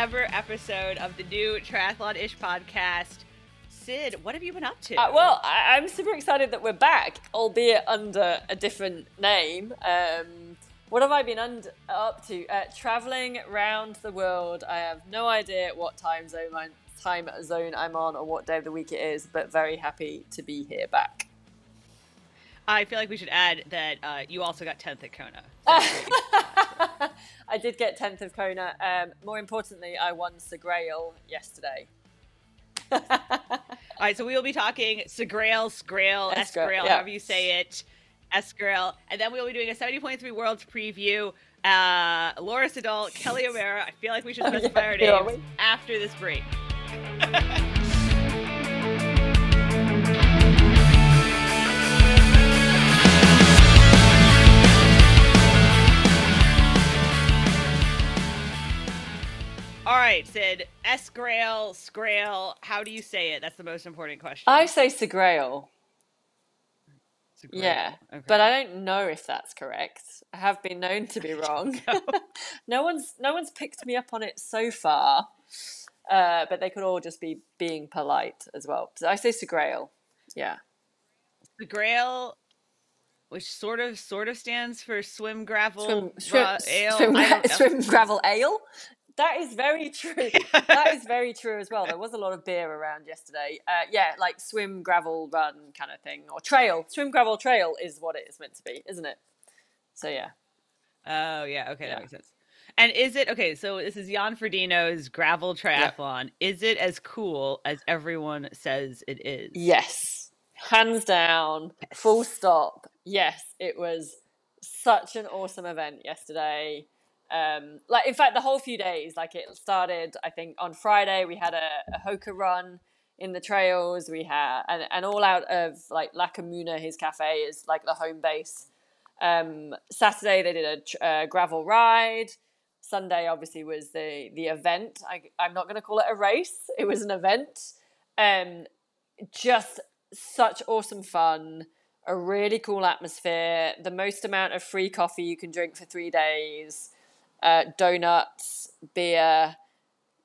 ever episode of the new Triathlonish podcast. Sid, what have you been up to? Uh, well, I- I'm super excited that we're back, albeit under a different name. Um, what have I been up to? Uh, traveling around the world. I have no idea what time zone I'm, time zone I'm on or what day of the week it is, but very happy to be here back. I feel like we should add that uh, you also got 10th at Kona. I did get 10th of Kona. Um, more importantly, I won the Grail yesterday. All right, so we will be talking Segrail, Sgrail, Esgrail, yeah. however you say it, Esgrail, and then we will be doing a 70.3 Worlds preview. Uh, Laura Siddall, Kelly O'Mara. I feel like we should Oh, specify yeah, our yeah, names we- after this break. All right, Sid. Esgrail, Sgrail. How do you say it? That's the most important question. I say Segrail. Sgrail. Yeah, Okay. but I don't know if that's correct. I have been known to be wrong. no one's no one's picked me up on it so far, uh, but they could all just be being polite as well. So I say Segrail. Yeah. The Grail, which sort of sort of stands for swim gravel Swim, swim, ra- ale. swim, I don't know. swim gravel ale. That is very true. that is very true as well. There was a lot of beer around yesterday. Uh, yeah, like swim, gravel, run kind of thing, or trail. Swim, gravel, trail is what it is meant to be, isn't it? So yeah. Oh yeah, okay, Yeah. that makes sense. And is it okay? So this is Jan Frodeno's gravel triathlon. Is it as cool as everyone says it is? Yes, hands down, full stop. Yes, it was such an awesome event yesterday. Um, like in fact, the whole few days, like it started. I think on Friday we had a, a Hoka run in the trails. We had and, and all out of like La Comuna, his cafe is like the home base. Um, Saturday they did a uh, gravel ride. Sunday obviously was the the event. I, I'm not going to call it a race. It was an event. Um, just such awesome fun, a really cool atmosphere, the most amount of free coffee you can drink for three days, uh, donuts, beer,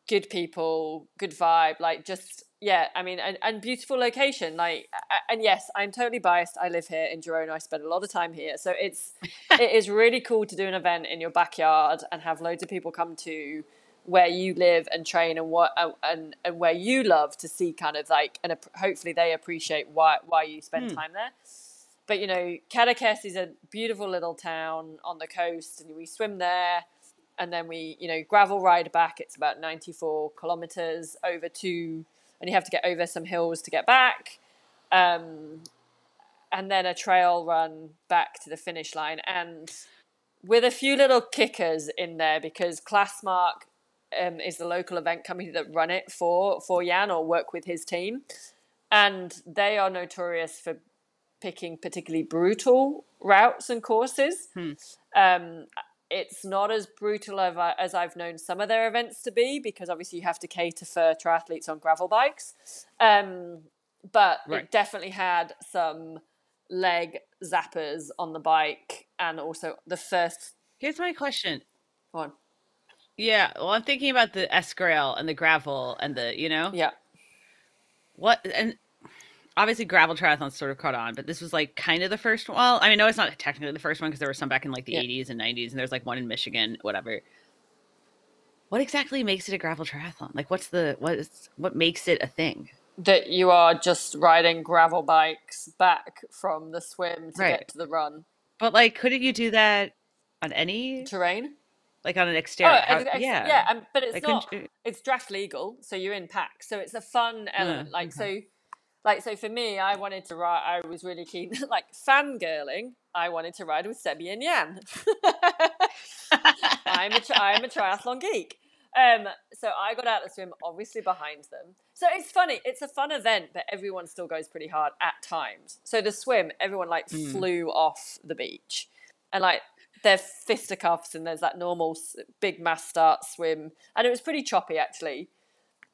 good people, good vibe, like just yeah, I mean, and, and beautiful location. Like, and yes, I'm totally biased. I live here in Girona. I spend a lot of time here, so it's it is really cool to do an event in your backyard and have loads of people come to where you live and train and what and and where you love to see kind of like and hopefully they appreciate why why you spend hmm. time there. But you know, Cadaqués is a beautiful little town on the coast, and we swim there, and then we you know gravel ride back. It's about ninety four kilometers over two, and you have to get over some hills to get back. Um, and then a trail run back to the finish line and with a few little kickers in there because Klassmark um, is the local event company that run it for for Jan or work with his team, and they are notorious for picking particularly brutal routes and courses. Um, it's not as brutal as, I've known some of their events to be because obviously you have to cater for triathletes on gravel bikes. Um, but Right. it definitely had some leg zappers on the bike and also the first Here's my question. one. Yeah, well, I'm thinking about the Esgrail and the gravel and the, you know, Yeah. what and obviously gravel triathlons sort of caught on, but this was like kind of the first one. Well, I mean, no, it's not technically the first one because there were some back in like the Yeah. 80s and 90s, and there's like one in Michigan, whatever. What exactly makes it a gravel triathlon? Like, what's the what is what makes it a thing? That you are just riding gravel bikes back from the swim to Right. get to the run But like, couldn't you do that on any terrain. like on an exterior? Oh, ex- ex- yeah, yeah, um, but it's Like, not. you- It's draft legal, so you're in packs. So it's a fun element. like so, like so for me, I wanted to ride. I was really keen, like fangirling. I wanted to ride with Sebi and Jan. I'm a I'm a triathlon geek. Um, so I got out of the swim, obviously behind them. So it's funny. It's a fun event, but everyone still goes pretty hard at times. So the swim, everyone like flew off the beach, and like they're fisticuffs, and there's that normal big mass start swim, and it was pretty choppy actually.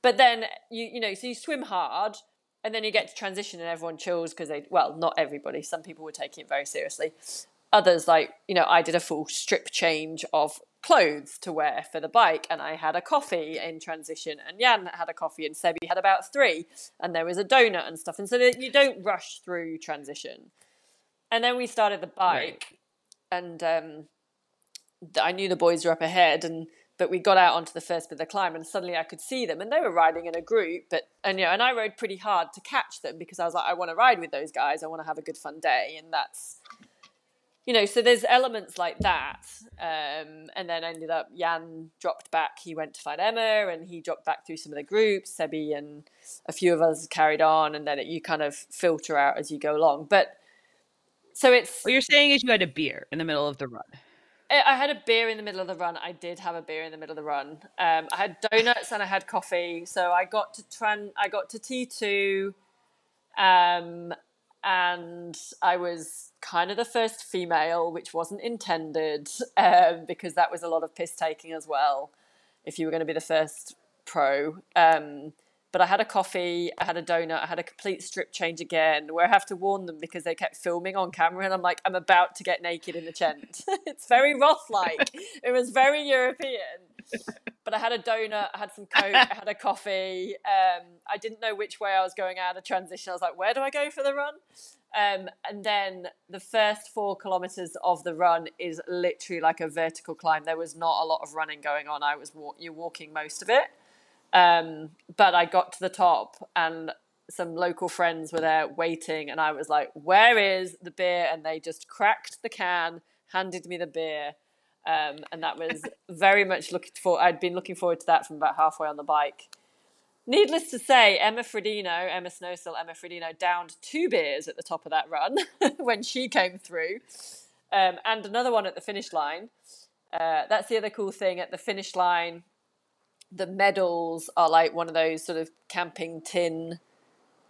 but then you you know so you swim hard and then you get to transition and everyone chills because they well not everybody some people were taking it very seriously. Others like you know i did a full strip change of clothes to wear for the bike and i had a coffee in transition and jan had a coffee and sebi had about three and there was a donut and stuff. And so you don't rush through transition. And then we started the bike right. and um, i knew the boys were up ahead and but we got out onto the first bit of the climb and suddenly I could see them and they were riding in a group but and you know and I rode pretty hard to catch them because I was like I want to ride with those guys I want to have a good fun day and that's you know so there's elements like that um, and then ended up Jan dropped back he went to find Emma and he dropped back through some of the groups Sebi and a few of us carried on and then it, you kind of filter out as you go along but so it's what you're saying is you had a beer in the middle of the run I had a beer in the middle of the run. I did have a beer in the middle of the run. Um, I had donuts and I had coffee. So I got to tran- I got to T two, um, and I was kind of the first female, which wasn't intended um, because that was a lot of piss taking as well. If you were going to be the first pro, um, but I had a coffee, I had a donut, I had a complete strip change again, where I have to warn them because they kept filming on camera, and I'm like, I'm about to get naked in the tent. it's very Roth like. it was very European. But I had a donut, I had some coke, I had a coffee. Um, I didn't know which way I was going out of transition. I was like, where do I go for the run? Um, and then the first four kilometers of the run is literally like a vertical climb. There was not a lot of running going on. I was walk- you're walking most of it. Um, but I got to the top and some local friends were there waiting, and I was like, "Where is the beer?" And they just cracked the can, handed me the beer, um, and that was very much looking for. I'd been looking forward to that from about halfway on the bike. Needless to say, Emma Frodeno, Emma Snowsill, Emma Frodeno downed two beers at the top of that run when she came through, um, and another one at the finish line. Uh, that's the other cool thing at the finish line the medals are like one of those sort of camping tin,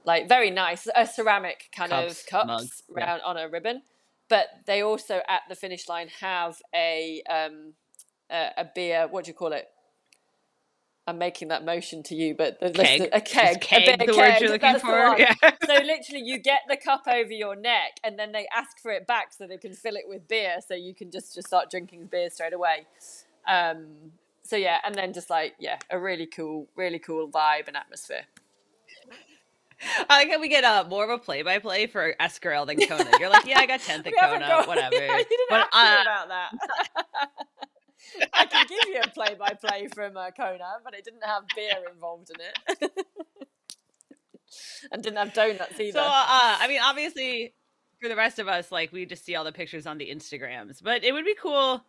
like very nice, a ceramic kind cups, of cups mugs, round yeah. on a ribbon. But they also at the finish line have a um, a, a beer. What do you call it? I'm making that motion to you, but keg. a keg, keg a the keg, word you're looking for. Yeah. so literally, you get the cup over your neck, and then they ask for it back so they can fill it with beer, so you can just just start drinking beer straight away. Um, so yeah, and then just like yeah, a really cool, really cool vibe and atmosphere. I like how we get uh, more of a play-by-play for Escarel than Kona. You're like, yeah, I got tenth at Kona, got, whatever. Yeah, you didn't but, ask uh, me about that. I can give you a play-by-play from uh, Kona, but it didn't have beer involved in it, and didn't have donuts either. So, uh, I mean, obviously, for the rest of us, like we just see all the pictures on the Instagrams, but it would be cool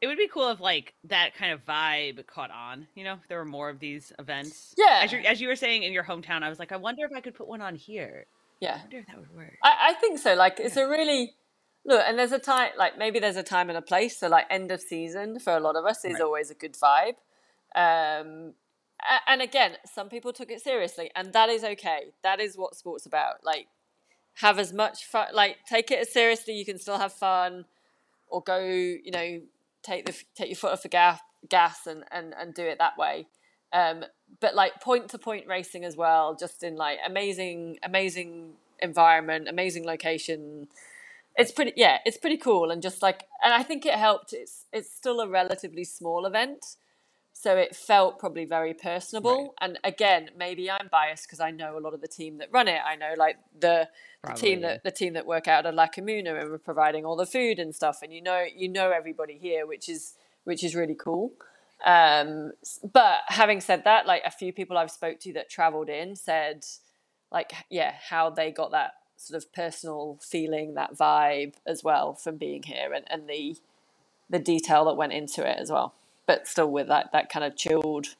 it would be cool if like that kind of vibe caught on. You know, if there were more of these events. Yeah. As you as you were saying in your hometown, I was like, I wonder if I could put one on here. Yeah. I wonder if that would work. I, I think so. Like, it's a really look, and there's a time like maybe there's a time and a place. So like end of season for a lot of us is right. always a good vibe. Um, and again, some people took it seriously, and that is okay. That is what sports about. Like, have as much fun. Like, take it as seriously. You can still have fun, or go. You know, take the take your foot off the gas gas and and and do it that way. Um, but like point to point racing as well just in like amazing amazing environment amazing location. It's pretty yeah it's pretty cool and just like and i think it helped. It's it's still a relatively small event so it felt probably very personable. Right. and again maybe i'm biased because i know a lot of the team that run it. I know like the, the team that the team that work out at la comuna and we're providing all the food and stuff. And you know you know everybody here which is which is really cool. Um, but having said that like a few people i've spoke to that traveled in said like yeah how they got that sort of personal feeling that vibe as well from being here and, and the the detail that went into it as well but still with that that kind of chilled,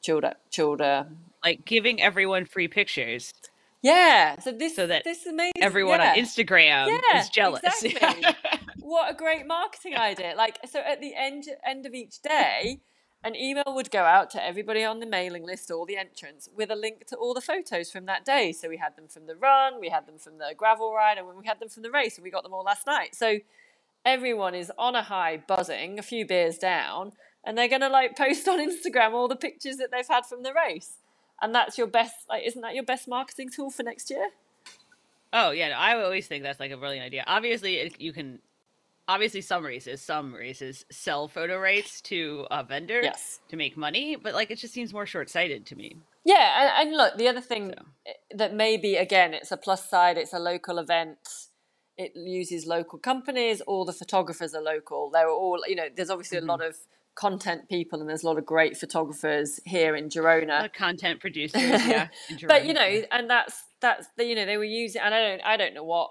chilled, chilled. Uh, like giving everyone free pictures. Yeah. So this so that this is amazing. Everyone yeah. on Instagram yeah, is jealous. Exactly. what a great marketing idea! Like so, at the end end of each day. An email would go out to everybody on the mailing list, all the entrants, with a link to all the photos from that day. So we had them from the run, we had them from the gravel ride, and we had them from the race, and we got them all last night. So everyone is on a high, buzzing, a few beers down, and they're gonna like post on Instagram all the pictures that they've had from the race, and that's your best. Like, isn't that your best marketing tool for next year? Oh yeah, no, I always think that's like a brilliant idea. Obviously, it, you can. Obviously, some races, some races sell photo rights to a vendor Yes. to make money, but like it just seems more short-sighted to me. Yeah, and, and look, the other thing So. that maybe again, it's a plus side. It's a local event. It uses local companies. All the photographers are local. They're all, you know, there's obviously Mhm. a lot of content people, and there's a lot of great photographers here in Girona. content producers, yeah. But you know, and that's that's the you know they were using, and I don't I don't know what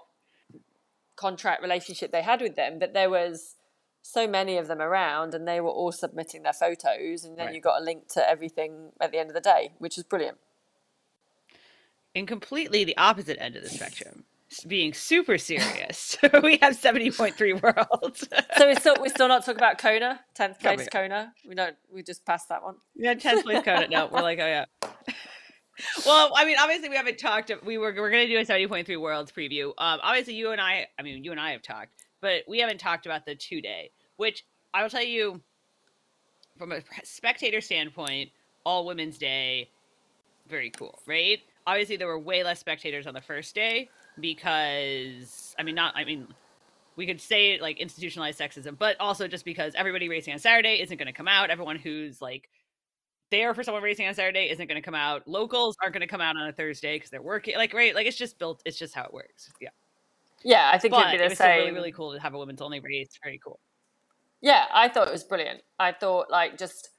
contract relationship they had with them, but there was so many of them around, and they were all submitting their photos, and then Right. you got a link to everything at the end of the day, which was brilliant. in completely the opposite end of the spectrum, being super serious. we have 70.3 worlds. So we're still we're still not talking about Kona, tenth Coming place up. Kona. We don't we just passed that one. yeah, 10th place Kona. No, we're like, oh yeah. well, I mean, obviously we haven't talked. We were we're gonna do a 70.3 worlds preview. Um, obviously you and I, I mean, you and I have talked, but we haven't talked about the two day, which I will tell you, from a spectator standpoint, all Women's Day, very cool, right? Obviously, there were way less spectators on the first day because I mean, not I mean, we could say it like institutionalized sexism, but also just because everybody racing on Saturday isn't going to come out. Everyone who's like there for someone racing on Saturday isn't going to come out. Locals aren't going to come out on a Thursday because they're working. Like, right? Like, it's just built. It's just how it works. Yeah, Yeah, I think but it'd it be the was same. really, really cool to have a women's only race. Very cool. Yeah, I thought it was brilliant. I thought like just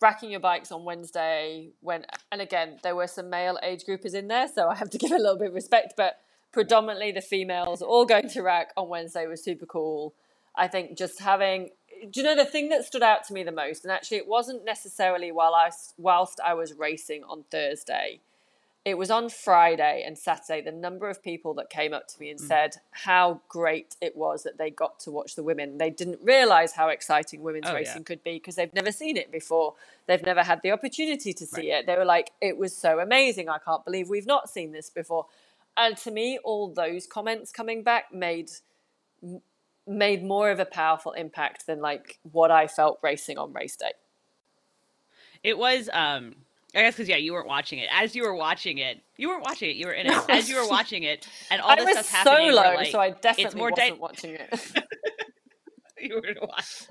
racking your bikes on Wednesday when and again there were some male age groupers in there, so I have to give a little bit of respect, but predominantly the females all going to rack on Wednesday was super cool. I think just having do you know the thing that stood out to me the most and actually it wasn't necessarily while I whilst I was racing on Thursday. It was on Friday and Saturday the number of people that came up to me and Mm. said how great it was that they got to watch the women. They didn't realize how exciting women's Oh, yeah. racing could be because they've never seen it before. They've never had the opportunity to see it. They were like, it was so amazing. I can't believe we've not seen this before. And to me, all those comments coming back made made more of a powerful impact than like what I felt racing on race day. It was, um, I guess, because yeah, you weren't watching it. As you were watching it, you weren't watching it. You were in it. As you were watching it, and all I this was stuff's happening. solo, like, so I definitely more wasn't di- watching it. you were to watch.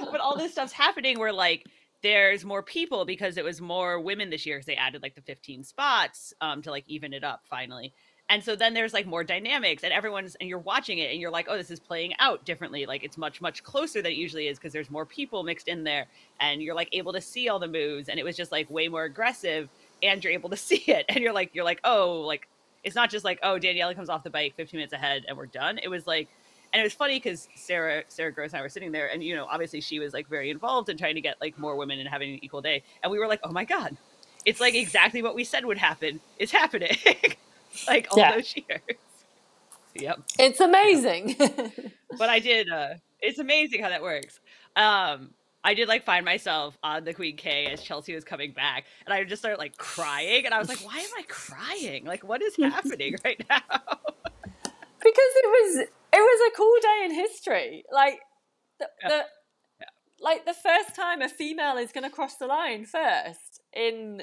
but all this stuff's happening We're like there's more people because it was more women this year because they added like the 15 spots um to like even it up finally. And so then there's like more dynamics and everyone's and you're watching it and you're like, oh, this is playing out differently. Like it's much, much closer than it usually is because there's more people mixed in there and you're like able to see all the moves and it was just like way more aggressive and you're able to see it. And you're like, you're like, oh, like it's not just like, oh, Daniela comes off the bike 15 minutes ahead and we're done. It was like and it was funny because Sarah Sarah Gross and I were sitting there, and you know, obviously she was like very involved in trying to get like more women and having an equal day, and we were like, oh my god, it's like exactly what we said would happen is happening, like all Yeah. those years. Yep, it's amazing. but I did. uh It's amazing how that works. Um, I did like find myself on the Queen K as Chelsea was coming back, and I just started like crying, and I was like, why am I crying? Like, what is happening right now? because it was it was a cool day in history. Like the, Yeah. the like the first time a female is going to cross the line first in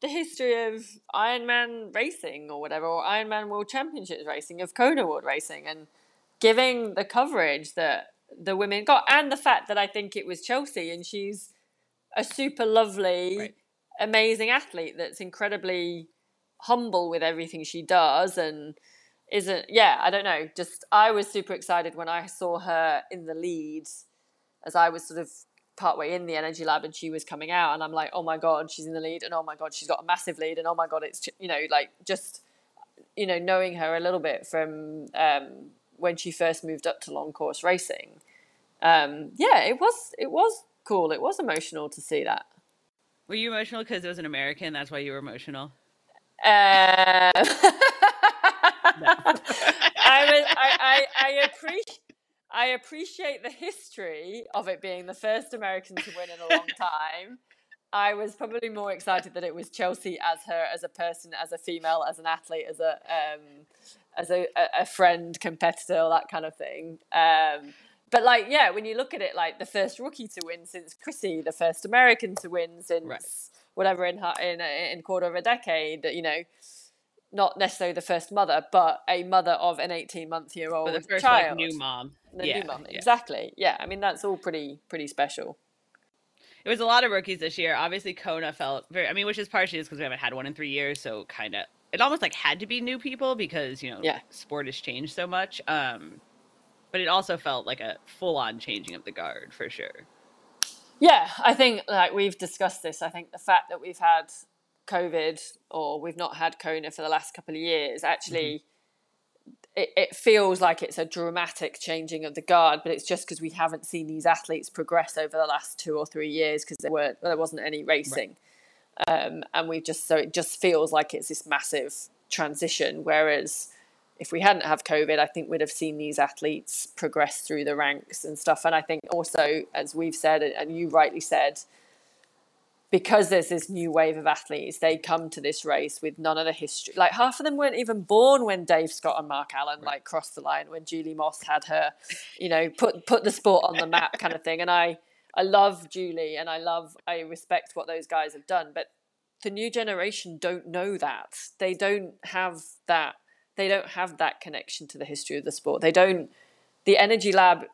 the history of Ironman racing or whatever, or Ironman World Championships racing, of Kona World racing, and giving the coverage that the women got, and the fact that I think it was Chelsea, and she's a super lovely, Right. amazing athlete that's incredibly humble with everything she does, and isn't yeah i don't know just i was super excited when i saw her in the lead as i was sort of partway in the energy lab and she was coming out and i'm like oh my god she's in the lead and oh my god she's got a massive lead and oh my god it's you know like just you know knowing her a little bit from um, when she first moved up to long course racing um, yeah it was it was cool it was emotional to see that Were you emotional because it was an American? That's why you were emotional. Uh, I was I, I, I appreciate I appreciate the history of it being the first American to win in a long time. I was probably more excited that it was Chelsea as her, as a person, as a female, as an athlete, as a um, as a, a, friend, competitor, all that kind of thing. Um, but like, yeah, when you look at it, like the first rookie to win since Chrissy, the first American to win since Right. whatever in her- in a- in quarter of a decade, you know, not necessarily the first mother, but a mother of an eighteen month year old the first child. like new mom. The yeah, new mum, yeah. exactly. Yeah, I mean that's all pretty pretty special. It was a lot of rookies this year. Obviously, Kona felt very. I mean, which is partially just because we haven't had one in three years, so kind of it almost like had to be new people because you know Yeah. sport has changed so much. Um, but it also felt like a full on changing of the guard for sure. Yeah, I think like we've discussed this. I think the fact that we've had COVID or we've not had Kona for the last couple of years actually it, it feels like it's a dramatic changing of the guard, but it's just because we haven't seen these athletes progress over the last two or three years because there weren't there wasn't any racing. Um, and we just so it just feels like it's this massive transition. Whereas if we hadn't have COVID, I think we'd have seen these athletes progress through the ranks and stuff. And I think also, as we've said, and you rightly said, because there's this new wave of athletes, they come to this race with none of the history. Like half of them weren't even born when Dave Scott and Mark Allen like crossed the line, when Julie Moss had her, you know, put put the sport on the map kind of thing. And I I love Julie and I love I respect what those guys have done, but the new generation don't know that. They don't have that they don't have that connection to the history of the sport. They don't the energy lab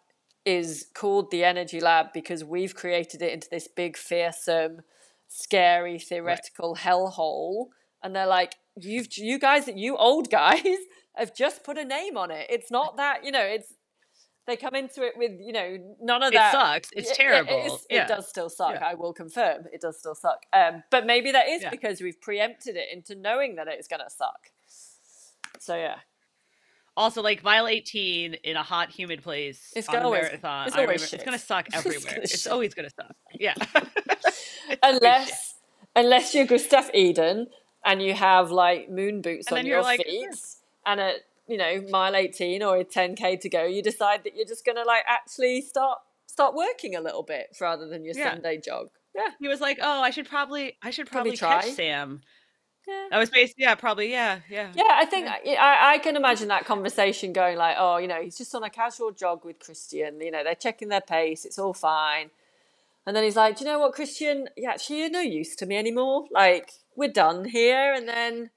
is called the energy lab because we've created it into this big fearsome scary theoretical hellhole and they're like you've you guys you old guys have just put a name on it it's not that you know it's they come into it with you know none of that. It sucks. It's it- it- terrible. it's- yeah. It does still suck. Yeah. I will confirm it does still suck. Um, but maybe that is Yeah. because we've preempted it into knowing that it's going to suck. So yeah, Also, like mile 18 in a hot, humid place It's on a always- marathon. it's always it's gonna suck It's everywhere. gonna It's, always gonna suck. Yeah. It's unless unless you're Gustav Iden and you have like moon boots And on your like, feet and at you know mile 18 or a 10k to go, you decide that you're just going to like actually start start working a little bit rather than your Yeah. Sunday jog. Yeah, He was like, "Oh, I should probably, I should Probably probably, try. catch Sam." Yeah. That was basically, yeah, probably, yeah, yeah. Yeah, I think I, I can imagine that conversation going like, oh, you know, he's just on a casual jog with Kristian. You know, they're checking their pace. It's all fine. And then he's like, do you know what, Kristian? Yeah, actually, you're no use to me anymore. Like, we're done here. And then,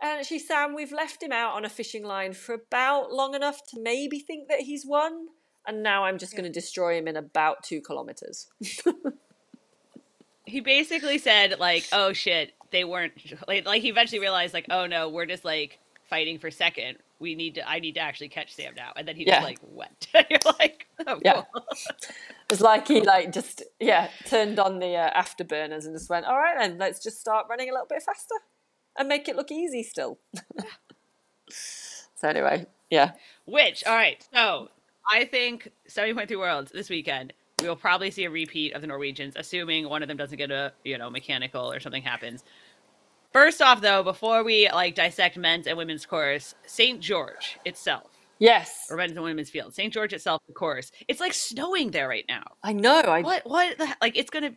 and actually, Sam, we've left him out on a fishing line for about long enough to maybe think that he's won. And now I'm just going to destroy him in about two kilometers. He basically said like, "Oh shit, they weren't." Like, like he eventually realized like, "Oh no, we're just like fighting for second. We need to. I need to actually catch Sam now." And then he Yeah. just like went. You're like, "Oh, Yeah. cool." It's like he like just yeah turned on the uh, afterburners and just went, all right then, let's just start running a little bit faster and make it look easy still. so anyway, yeah, Which, all right, so I think 70.3 Worlds this weekend, we will probably see a repeat of the Norwegians, assuming one of them doesn't get a, you know, mechanical or something happens. First off, though, before we like dissect men's and women's course, St. George itself, yes, or men's and women's field, St. George itself, the course, it's like snowing there right now. I know. I What, what, the, like, it's gonna,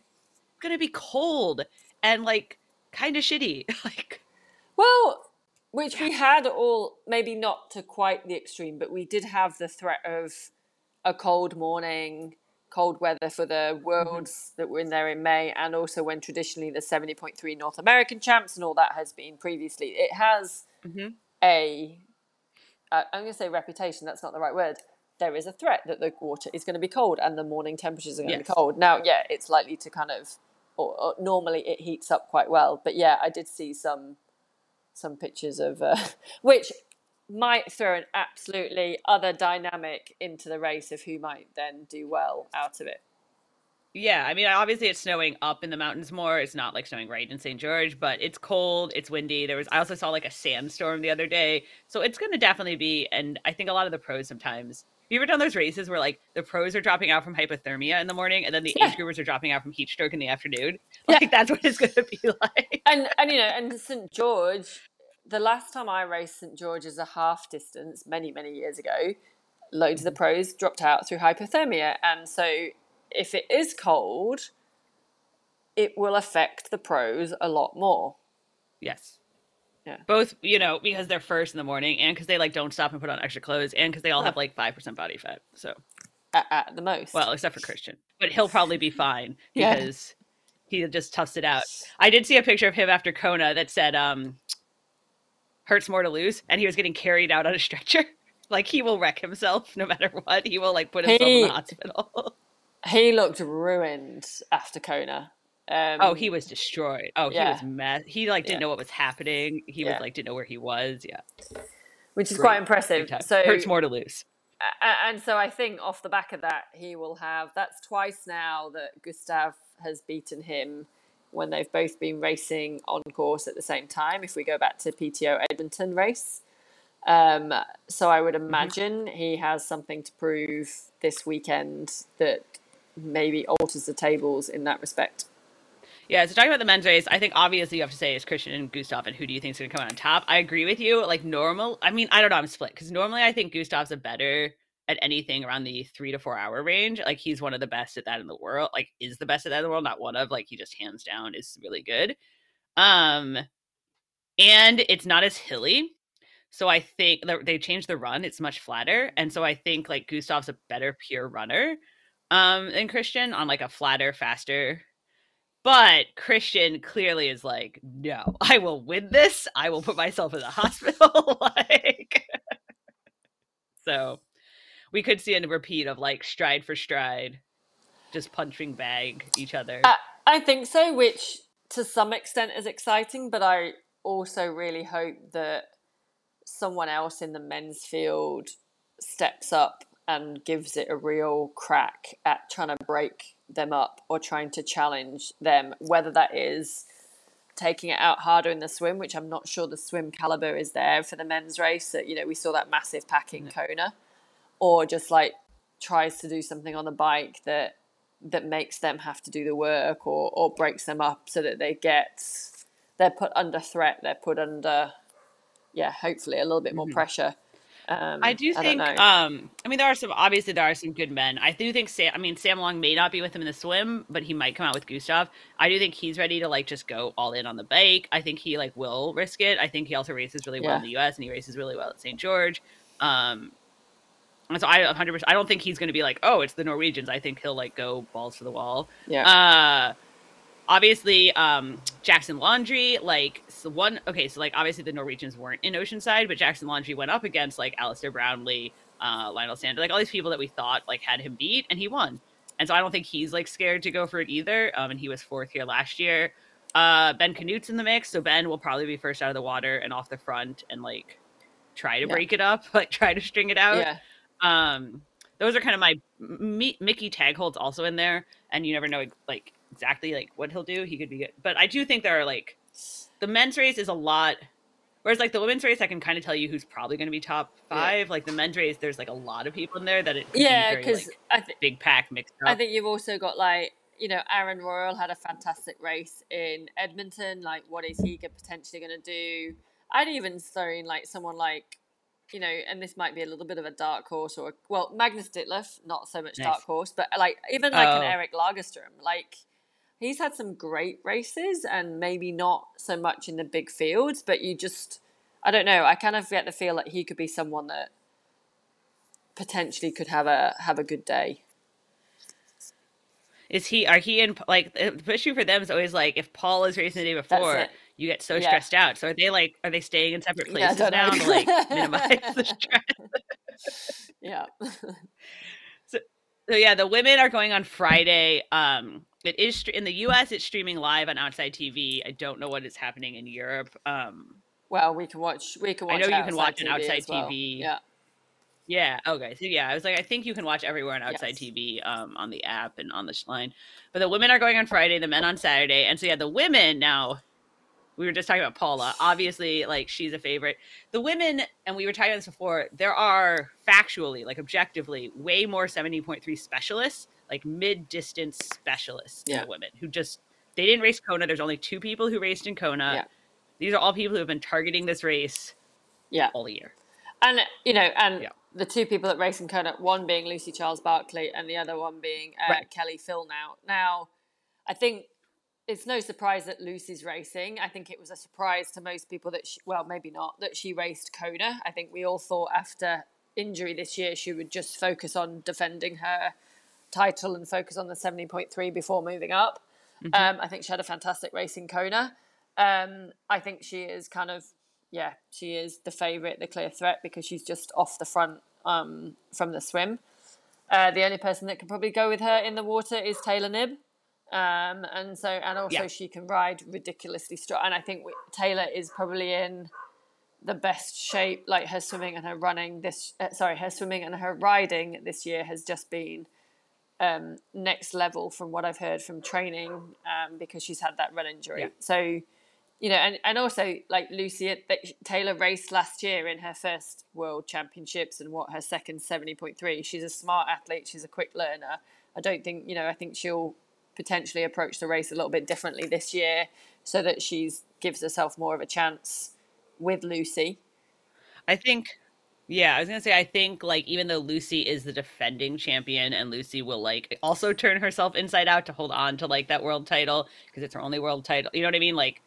gonna be cold and like kind of shitty. like, well, which we had all maybe not to quite the extreme, but we did have the threat of a cold morning. Cold weather for the worlds that were in there in May, and also when traditionally the 70.3 North American champs and all that has been previously. It has Mhm. a uh, I'm going to say reputation. That's not the right word. There is a threat that the water is going to be cold and the morning temperatures are going to be cold. Now, yeah, it's likely to kind of, or, or normally it heats up quite well. But yeah, I did see some some pictures of uh, which might throw an absolutely other dynamic into the race of who might then do well out of it. Yeah, I mean, obviously it's snowing up in the mountains more. It's not like snowing right in St. George, but it's cold, it's windy. There was I also saw like a sandstorm the other day. So it's going to definitely be and I think a lot of the pros sometimes. Have you ever done those races where like the pros are dropping out from hypothermia in the morning and then the Yeah. age groupers are dropping out from heat stroke in the afternoon? Yeah. Like that's what it's going to be like. and and you know, and St George, the last time I raced St George's a half distance many many years ago, loads of the pros dropped out through hypothermia, and so if it is cold, it will affect the pros a lot more. Yes. Yeah. Both, you know, because they're first in the morning and because they like don't stop and put on extra clothes and because they all Yeah. have like 5% body fat. So at, at the most. Well, except for Kristian, but he'll probably be fine Yeah. because he just toughs it out. I did see a picture of him after Kona that said, um, "Hurts more to lose," and he was getting carried out on a stretcher. Like he will wreck himself no matter what. He will like put himself in the hospital. he looked ruined after Kona. Um, oh, he was destroyed. Oh, he was mess. He like didn't Yeah. know what was happening. He Yeah. was like didn't know where he was. Yeah, which is Great. quite impressive. So hurts more to lose. And so I think off the back of that, he will have. That's twice now that Gustav has beaten him when they've both been racing on course at the same time. If we go back to PTO Edmonton race, um, so I would imagine he has something to prove this weekend that maybe alters the tables in that respect. Yeah, so talking about the men's race, I think obviously you have to say is Kristian and Gustav, and who do you think is going to come out on top? I agree with you. Like normal, I mean, I don't know, I'm split because normally I think Gustav's a better at anything around the three to four hour range. Like he's one of the best at that in the world. Like is the best at that in the world, not one of. Like he just hands down is really good. Um, and it's not as hilly. So I think they changed the run; it's much flatter, and so I think like Gustav's a better pure runner um than Kristian on like a flatter, faster but Kristian clearly is like, no, I will win this. I will put myself in the hospital. like, so we could see a repeat of like stride for stride, just punching bag each other. I, I think so, which to some extent is exciting, but I also really hope that someone else in the men's field steps up and gives it a real crack at trying to break them up or trying to challenge them, whether that is taking it out harder in the swim, which I'm not sure the swim caliber is there for the men's race. That you know, we saw that massive pack in Kona, or just like tries to do something on the bike that that makes them have to do the work or or breaks them up so that they get they're put under threat. They're put under yeah, hopefully a little bit more Mhm. pressure. Um, I do think. know. um, I mean, there are some. Obviously, there are some good men. I do think. Sam, I mean, Sam Long may not be with him in the swim, but he might come out with Gustav. I do think he's ready to like just go all in on the bike. I think he like will risk it. I think he also races really well in the U.S. and he races really well at St. George. Um, and so I 100. percent I don't think he's going to be like, oh, it's the Norwegians. I think he'll like go balls to the wall. yeah. Uh obviously um Jackson Laundry like so one okay so like obviously the Norwegians weren't in Oceanside but Jackson Laundry went up against like Alistair Brownlee uh Lionel Sanders, like all these people that we thought like had him beat and he won and so I don't think he's like scared to go for it either um and he was fourth here last year uh Ben Kanute's in the mix so Ben will probably be first out of the water and off the front and like try to Yeah. break it up like try to string it out yeah. Um those are kind of my M- Miki Taagholt's also in there and you never know like exactly like what he'll do he could be good but i do think there are like the men's race is a lot whereas like the women's race i can kind of tell you who's probably going to be top Yeah. five like the men's race there's like a lot of people in there that it could Yeah, because like, I think big pack mixed up I think you've also got like you know Aaron Royle had a fantastic race in Edmonton. Like, what is he potentially going to do? I'd even throw in like someone like you know, and this might be a little bit of a dark horse or well, Magnus Ditlev, not so much Nice. dark horse, but like even like an Oh. Eric Lagerstrom, like he's had some great races and maybe not so much in the big fields, but you just I don't know. I kind of get the feel that he could be someone that potentially could have a have a good day. is he are he in like the issue for them is always like if paul is racing the day before. You get so Yeah. stressed out so are they like are they staying in separate places don't now to like minimize the stress Yeah. So yeah, the women are going on Friday. Um, it is in the U.S. It's streaming live on Outside TV. I don't know what is happening in Europe. Um, Well, we can watch. We can watch. I know you can watch TV on Outside well. TV. Yeah. yeah. Okay. So yeah, I was like, I think you can watch everywhere on Outside Yes. TV, um, on the app and on the line. But the women are going on Friday. The men on Saturday. And so yeah, the women now. We were just talking about Paula. Obviously, like she's a favorite. The women, and we were talking about this before. There are factually, like objectively, way more seventy point three specialists, like mid distance specialists Yeah. women who just they didn't race Kona. There's only two people who raced in Kona. Yeah. These are all people who have been targeting this race Yeah. all year. And you know, and Yeah. the two people that race in Kona, one being Lucy Charles Barclay, and the other one being uh, Right. Kelly Phil. Now, now, I think it's no surprise that Lucy's racing. I think it was a surprise to most people that she, well, maybe not that she raced Kona. I think we all thought after injury this year, she would just focus on defending her title and focus on the 70.3 before moving up. Mm-hmm. Um, I think she had a fantastic race in Kona. Um, I think she is kind of, yeah, she is the favourite, the clear threat because she's just off the front um, from the swim. Uh, the only person that can probably go with her in the water is Taylor Knibb. Um, and so, and also yeah. she can ride ridiculously strong. And I think we, Taylor is probably in the best shape. Like her swimming and her running this, uh, sorry, her swimming and her riding this year has just been um, next level from what I've heard from training um, because she's had that run injury. Yeah. So, you know, and, and also like Lucy Taylor raced last year in her first World Championships and what her second seventy point three. She's a smart athlete. She's a quick learner. I don't think you know. I think she'll potentially approach the race a little bit differently this year so that she's gives herself more of a chance with Lucy. I think yeah, I was gonna say I think like even though Lucy is the defending champion and Lucy will like also turn herself inside out to hold on to like that world title because it's her only world title. You know what I mean? Like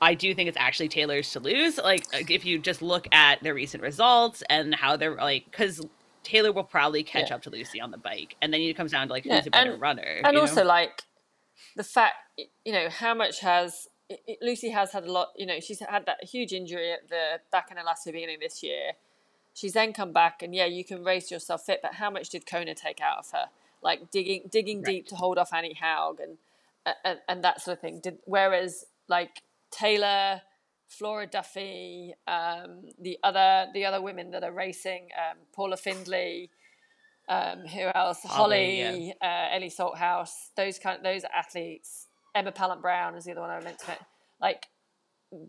I do think it's actually Taylor's to lose. Like if you just look at their recent results and how they're like because Taylor will probably catch yeah. up to Lucy on the bike, and then it comes down to like who's yeah, a better and, runner. And also know? like the fact, you know, how much has Lucy has had a lot. You know, she's had that huge injury at the back in the last beginning this year. She's then come back, and yeah, you can race yourself fit, but how much did Kona take out of her? Like digging digging right. deep to hold off Annie Haug and, and and that sort of thing. Did whereas like Taylor Flora Duffy, um, the other the other women that are racing, um, Paula Findlay, um, who else? Holly, Holly yeah. uh, Ellie Salthouse, those kind of, those athletes. Emma Pallant Browne is the other one I meant to. Like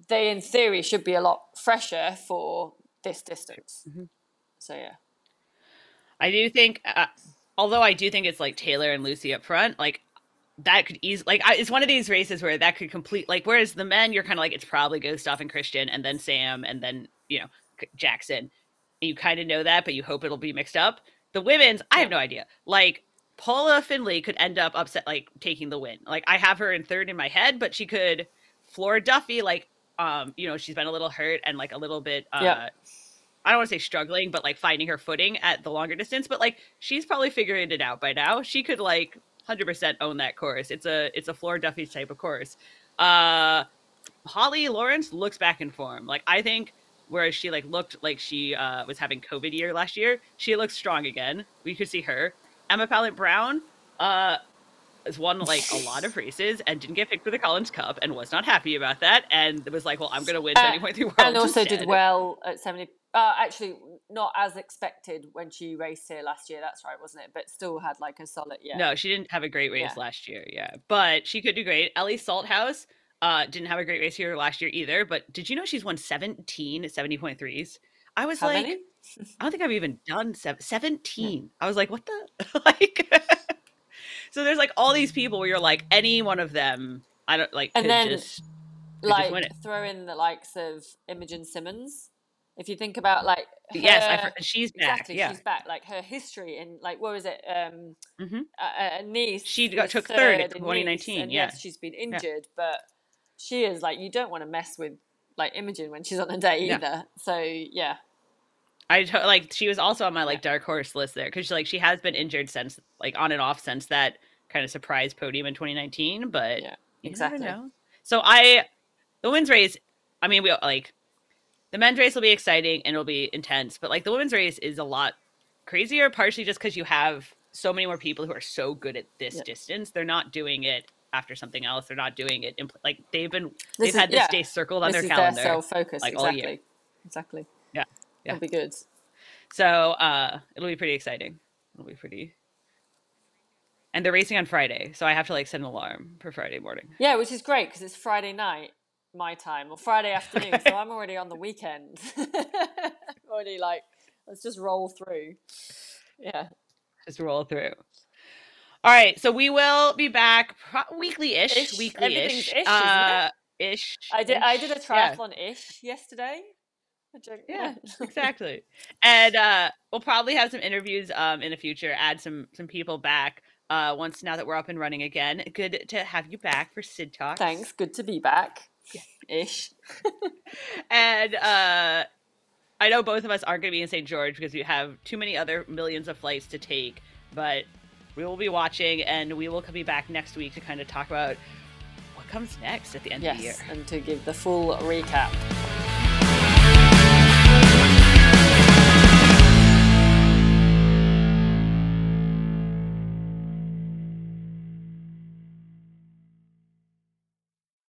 they, in theory, should be a lot fresher for this distance. Mm-hmm. So yeah, I do think. Uh, although I do think it's like Taylor and Lucy up front, like that could easily like I, it's one of these races where that could complete like whereas the men you're kind of like it's probably Gustav and Kristian and then Sam and then you know Jackson. You kind of know that, but you hope it'll be mixed up. The women's, I have no idea. Like Paula Findlay could end up upset like taking the win. Like I have her in third in my head, but she could Flora Duffy like um you know she's been a little hurt and like a little bit uh yeah. I don't want to say struggling, but like finding her footing at the longer distance. But like she's probably figuring it out by now. She could like hundred percent own that course. It's a it's a Flora Duffy type of course. Uh, Holly Lawrence looks back in form. Like I think whereas she like looked like she uh, was having COVID year last year, she looks strong again. We could see her. Emma Pallant Browne uh, has won like a lot of races and didn't get picked for the Collins Cup and was not happy about that and was like, well, I'm going to win uh, 70.3 World. And also instead. did well at 70 uh, actually, not as expected when she raced here last year. That's right, wasn't it? But still had like a solid. Yeah. No, she didn't have a great race yeah. last year. Yeah, but she could do great. Ellie Salthouse uh, didn't have a great race here last year either. But did you know she's won 17 70.3s? I was How like, many? I don't think I've even done seven, 17. No. I was like, what the like? so there's like all these people where you're like, any one of them, I don't like, and then just, like throw in the likes of Imogen Simmons if you think about like her, yes, I, she's back. Exactly, yeah. she's back. Like her history in like what was it? Um, mm-hmm. a, a Nice. She got took third in 2019. and yeah, yes, she's been injured, yeah. but she is like you don't want to mess with like Imogen when she's on a day either. Yeah. So yeah. I to- like she was also on my like dark horse list there because like she has been injured since like on and off since that kind of surprise podium in 2019. But yeah, exactly. So I the women's race. I mean, we like the men's race will be exciting and it'll be intense, but like the women's race is a lot crazier, partially just because you have so many more people who are so good at this yeah. distance. They're not doing it after something else. They're not doing it. In, like they've been, this they've is, had this yeah. day circled on this their calendar. Their focus like exactly. all year. Exactly. Yeah. Yeah. It'll be good. So uh, it'll be pretty exciting. It'll be pretty. And they're racing on Friday, so I have to like set an alarm for Friday morning. Yeah, which is great because it's Friday night my time or Friday afternoon, so I'm already on the weekend. already like, let's just roll through. Yeah. Just roll through. All right, so we will be back pro- weekly-ish, weekly-ish, ish, uh, ish. I did. I did a triathlon-ish yeah. yesterday. Yeah, exactly. And uh, we'll probably have some interviews um, in the future. Add some some people back uh, once now that we're up and running again. Good to have you back for Sid Talk. Thanks. Good to be back ish. and uh I know both of us aren't going to be in St. George because we have too many other millions of flights to take, but we will be watching and we will be back next week to kind of talk about what comes next at the end yes, of the year. and to give the full recap.